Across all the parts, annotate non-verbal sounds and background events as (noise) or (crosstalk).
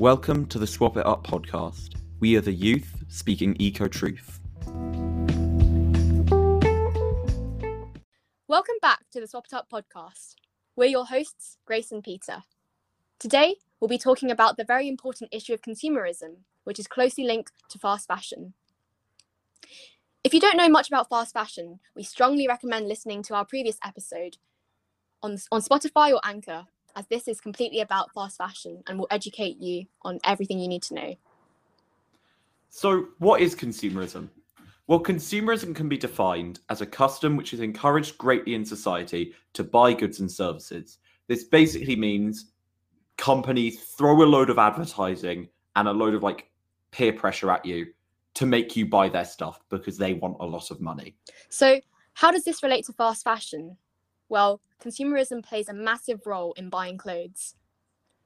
Welcome to the Swap It Up podcast. We are the youth speaking eco truth. Welcome back to the Swap It Up podcast. We're your hosts, Grace and Peter. Today, we'll be talking about the very important issue of consumerism, which is closely linked to fast fashion. If you don't know much about fast fashion, we strongly recommend listening to our previous episode on, on Spotify or Anchor, as this is completely about fast fashion and will educate you on everything you need to know. So, what is consumerism? Well, consumerism can be defined as a custom which is encouraged greatly in society to buy goods and services. This basically means companies throw a load of advertising and a load of like peer pressure at you to make you buy their stuff because they want a lot of money. So, how does this relate to fast fashion? Well, consumerism plays a massive role in buying clothes.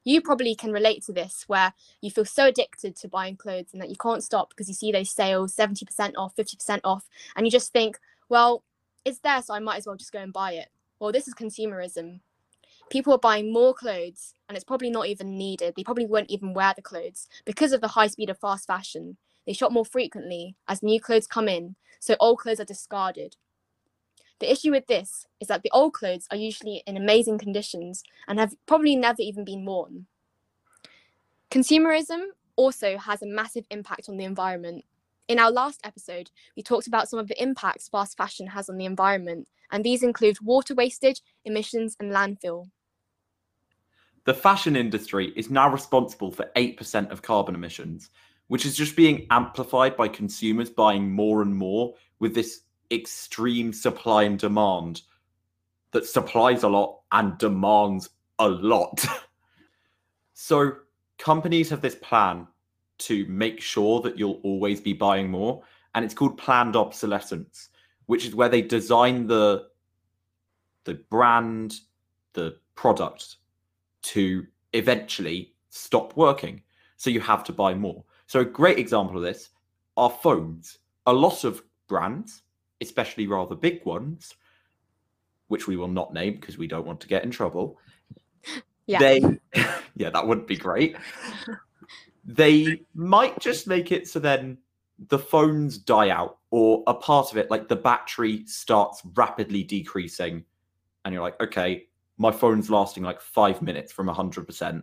You probably can relate to this where you feel so addicted to buying clothes and that you can't stop because you see those sales 70% off, 50% off, and you just think, well, it's there, so I might as well just go and buy it. Well, this is consumerism. People are buying more clothes and it's probably not even needed. They probably won't even wear the clothes because of the high speed of fast fashion. They shop more frequently as new clothes come in, so old clothes are discarded. The issue with this is that the old clothes are usually in amazing conditions and have probably never even been worn. Consumerism also has a massive impact on the environment. In our last episode, we talked about some of the impacts fast fashion has on the environment, and these include water wastage, emissions, and landfill. The fashion industry is now responsible for 8% of carbon emissions, which is just being amplified by consumers buying more and more with this extreme supply and demand that supplies a lot and demands a lot. (laughs) so companies have this plan to make sure that you'll always be buying more and it's called planned obsolescence which is where they design the the brand the product to eventually stop working. So you have to buy more. So a great example of this are phones. A lot of brands especially rather big ones, which we will not name because we don't want to get in trouble. (laughs) Yeah. They, (laughs) yeah, that wouldn't be great. they might just make it so then the phones die out, or a part of it, like the battery starts rapidly decreasing, and you're like, okay, my phone's lasting like five minutes from 100%.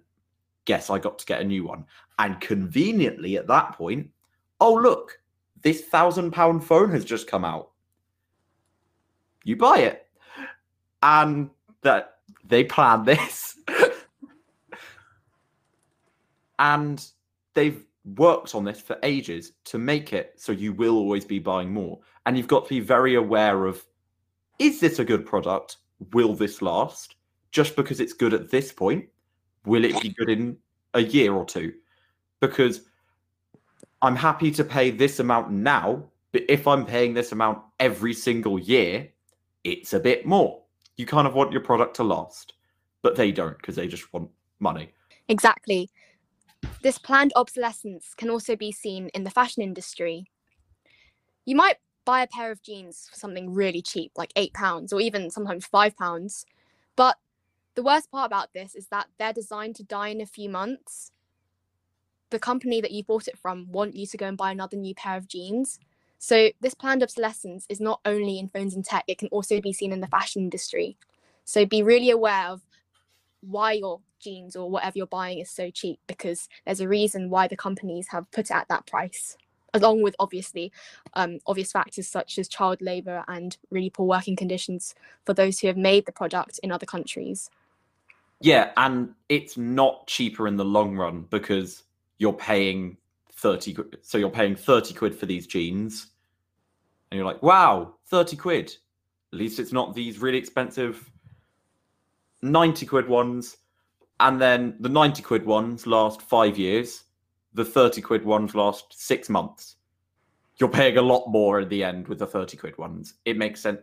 Guess I got to get a new one. And conveniently at that point, oh, look, this thousand pound phone has just come out you buy it. And that they plan (laughs) this. and they've worked on this for ages to make it so you will always be buying more. And you've got to be very aware of is this a good product? Will this last? Just because it's good at this point, will it be good in a year or two? Because I'm happy to pay this amount now, but if I'm paying this amount every single year, it's a bit more. You kind of want your product to last, but they don't because they just want money. Exactly. This planned obsolescence can also be seen in the fashion industry. You might buy a pair of jeans for something really cheap, like eight pounds or even sometimes five pounds. But the worst part about this is that they're designed to die in a few months. The company that you bought it from want you to go and buy another new pair of jeans. So this planned obsolescence is not only in phones and tech, it can also be seen in the fashion industry. So be really aware of why your jeans or whatever you're buying is so cheap because there's a reason why the companies have put it at that price along with obviously um, obvious factors such as child labour and really poor working conditions for those who have made the product in other countries. Yeah, and it's not cheaper in the long run because you're paying 30 so you're paying 30 quid for these jeans and you're like wow 30 quid. At least it's not these really expensive 90 quid ones. And then the 90 quid ones last five years. The 30 quid ones last six months. You're paying a lot more at the end with the 30 quid ones. It makes sense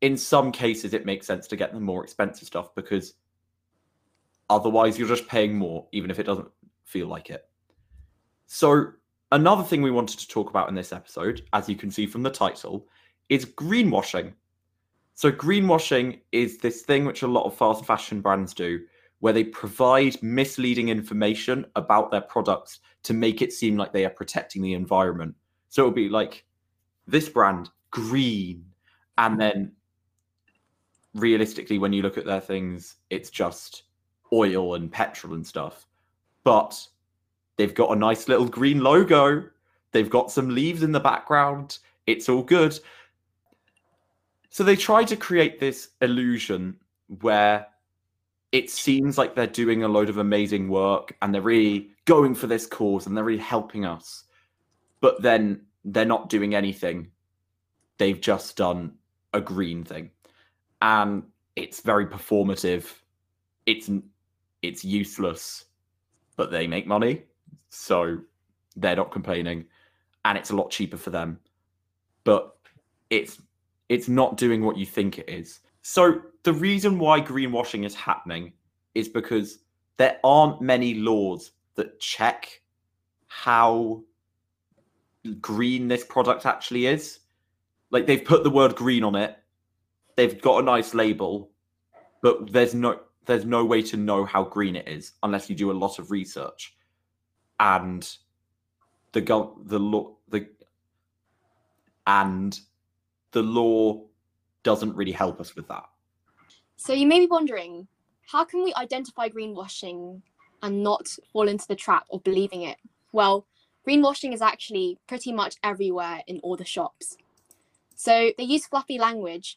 in some cases it makes sense to get the more expensive stuff because otherwise you're just paying more even if it doesn't feel like it. So, another thing we wanted to talk about in this episode, as you can see from the title, is greenwashing. So, greenwashing is this thing which a lot of fast fashion brands do, where they provide misleading information about their products to make it seem like they are protecting the environment. So it'll be like this brand, green, and then realistically, when you look at their things, it's just oil and petrol and stuff. But they've got a nice little green logo. They've got some leaves in the background. It's all good. So they try to create this illusion where it seems like they're doing a load of amazing work and they're really going for this cause and they're really helping us. But then they're not doing anything. They've just done a green thing. And it's very performative. It's it's useless, but they make money. So they're not complaining. And it's a lot cheaper for them. But it's it's not doing what you think it is. So the reason why greenwashing is happening is because there aren't many laws that check how green this product actually is. Like they've put the word green on it. They've got a nice label, but there's no there's no way to know how green it is unless you do a lot of research. And the go- the law the and the law doesn't really help us with that. So you may be wondering, how can we identify greenwashing and not fall into the trap of believing it? Well, greenwashing is actually pretty much everywhere in all the shops. So they use fluffy language,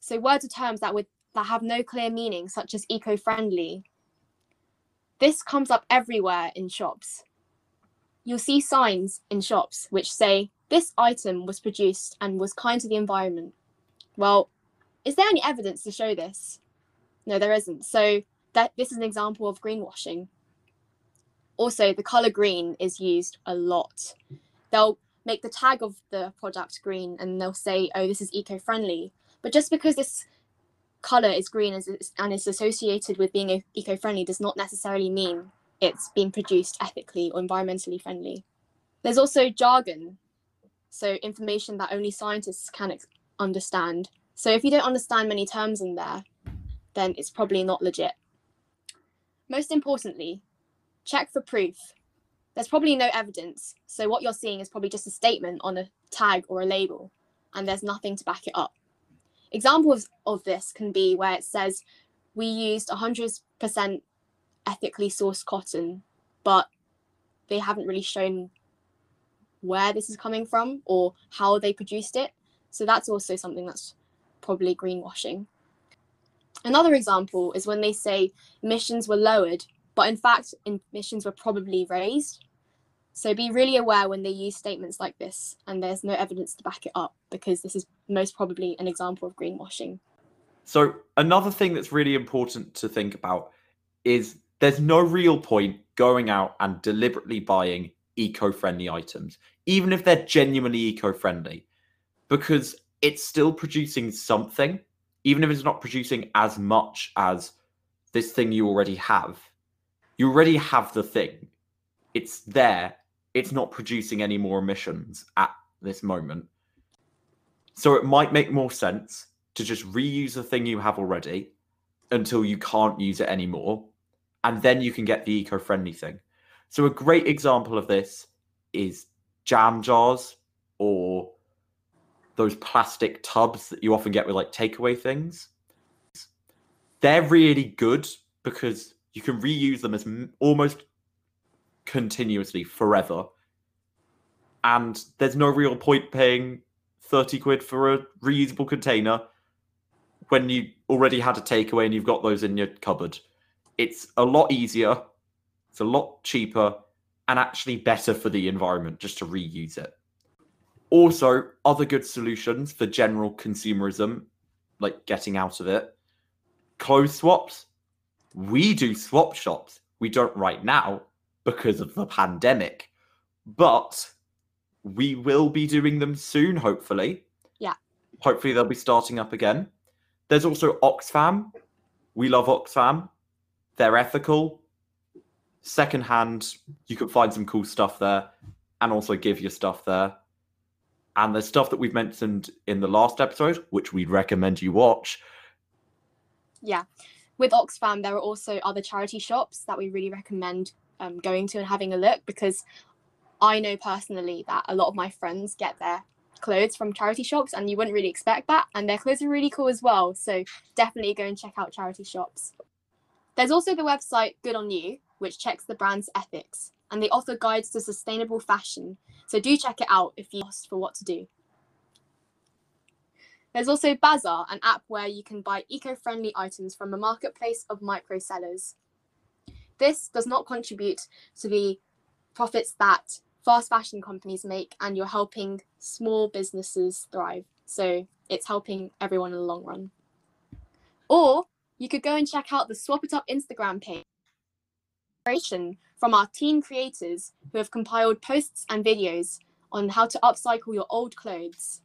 so words or terms that would that have no clear meaning, such as eco-friendly. This comes up everywhere in shops. You'll see signs in shops which say this item was produced and was kind to the environment. Well, is there any evidence to show this? No, there isn't. So that this is an example of greenwashing. Also, the color green is used a lot. They'll make the tag of the product green and they'll say, oh, this is eco-friendly. But just because this color is green and is associated with being eco-friendly does not necessarily mean it's being produced ethically or environmentally friendly. There's also jargon, so information that only scientists can understand. So if you don't understand many terms in there, then it's probably not legit. Most importantly, check for proof. There's probably no evidence, so what you're seeing is probably just a statement on a tag or a label, and there's nothing to back it up. Examples of this can be where it says we used 100% ethically sourced cotton, but they haven't really shown where this is coming from or how they produced it. So that's also something that's probably greenwashing. Another example is when they say emissions were lowered, but in fact, emissions were probably raised. So be really aware when they use statements like this, and there's no evidence to back it up because this is most probably an example of greenwashing. So, another thing that's really important to think about is there's no real point going out and deliberately buying eco friendly items, even if they're genuinely eco friendly, because it's still producing something, even if it's not producing as much as this thing you already have. You already have the thing, it's there, it's not producing any more emissions at this moment. So it might make more sense to just reuse the thing you have already until you can't use it anymore. And then you can get the eco friendly thing. So, a great example of this is jam jars or those plastic tubs that you often get with like takeaway things. They're really good because you can reuse them as almost continuously forever. And there's no real point paying 30 quid for a reusable container when you already had a takeaway and you've got those in your cupboard. It's a lot easier, it's a lot cheaper, and actually better for the environment just to reuse it. Also, other good solutions for general consumerism, like getting out of it. Clothes swaps. We do swap shops. We don't right now because of the pandemic, but we will be doing them soon, hopefully. Yeah. Hopefully, they'll be starting up again. There's also Oxfam. We love Oxfam. They're ethical. Secondhand, you can find some cool stuff there and also give your stuff there. And there's stuff that we've mentioned in the last episode, which we'd recommend you watch. Yeah. with Oxfam, there are also other charity shops that we really recommend um, going to and having a look because I know personally that a lot of my friends get their clothes from charity shops and you wouldn't really expect that. And their clothes are really cool as well. So definitely go and check out charity shops. There's also the website Good On You, which checks the brand's ethics and they offer guides to sustainable fashion. So do check it out if you're lost for what to do. There's also Bazaar, an app where you can buy eco-friendly items from a marketplace of micro sellers. This does not contribute to the profits that fast fashion companies make, and you're helping small businesses thrive. So it's helping everyone in the long run. Or you could go and check out the Swap It Up Instagram page from our teen creators who have compiled posts and videos on how to upcycle your old clothes.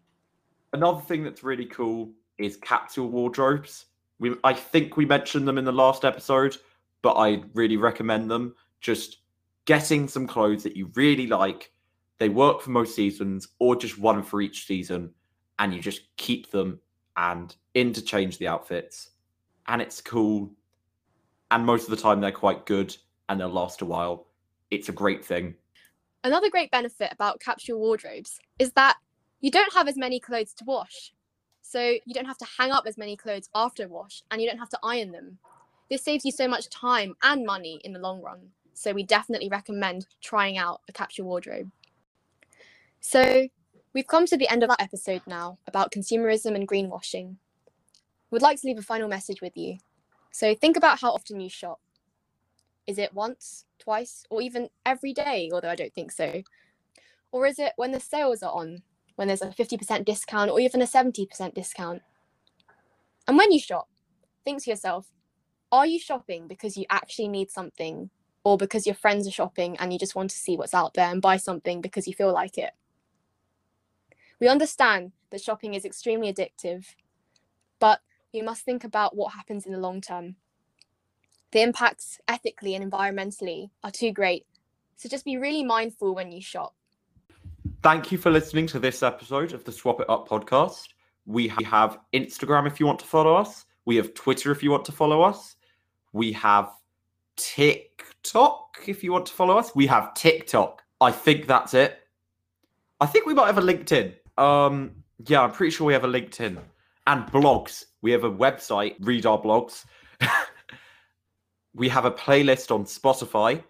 Another thing that's really cool is capsule wardrobes. We, I think we mentioned them in the last episode, but I really recommend them. Just getting some clothes that you really like. They work for most seasons, or just one for each season, and you just keep them and interchange the outfits. And it's cool. And most of the time, they're quite good and they'll last a while. It's a great thing. Another great benefit about capsule wardrobes is that you don't have as many clothes to wash. So you don't have to hang up as many clothes after wash and you don't have to iron them. This saves you so much time and money in the long run. So we definitely recommend trying out a capsule wardrobe. So we've come to the end of our episode now about consumerism and greenwashing. We'd like to leave a final message with you. So think about how often you shop. Is it once, twice, or even every day? Although I don't think so. Or is it when the sales are on, when there's a 50% discount or even a 70% discount. And when you shop, think to yourself, are you shopping because you actually need something or because your friends are shopping and you just want to see what's out there and buy something because you feel like it? We understand that shopping is extremely addictive, but we must think about what happens in the long term. The impacts ethically and environmentally are too great, so just be really mindful when you shop. Thank you for listening to this episode of the Swap It Up podcast. We have Instagram if you want to follow us. We have Twitter if you want to follow us. We have TikTok if you want to follow us. We have TikTok. I think that's it. I think we might have a LinkedIn. Um, yeah, I'm pretty sure we have a LinkedIn and blogs. We have a website, read our blogs. (laughs) we have a playlist on Spotify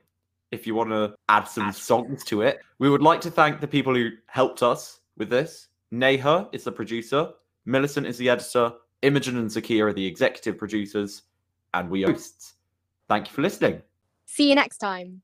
if you want to add some songs to it. We would like to thank the people who helped us with this. Neha is the producer, Millicent is the editor, Imogen and Zakia are the executive producers, and we hosts. Thank you for listening. See you next time.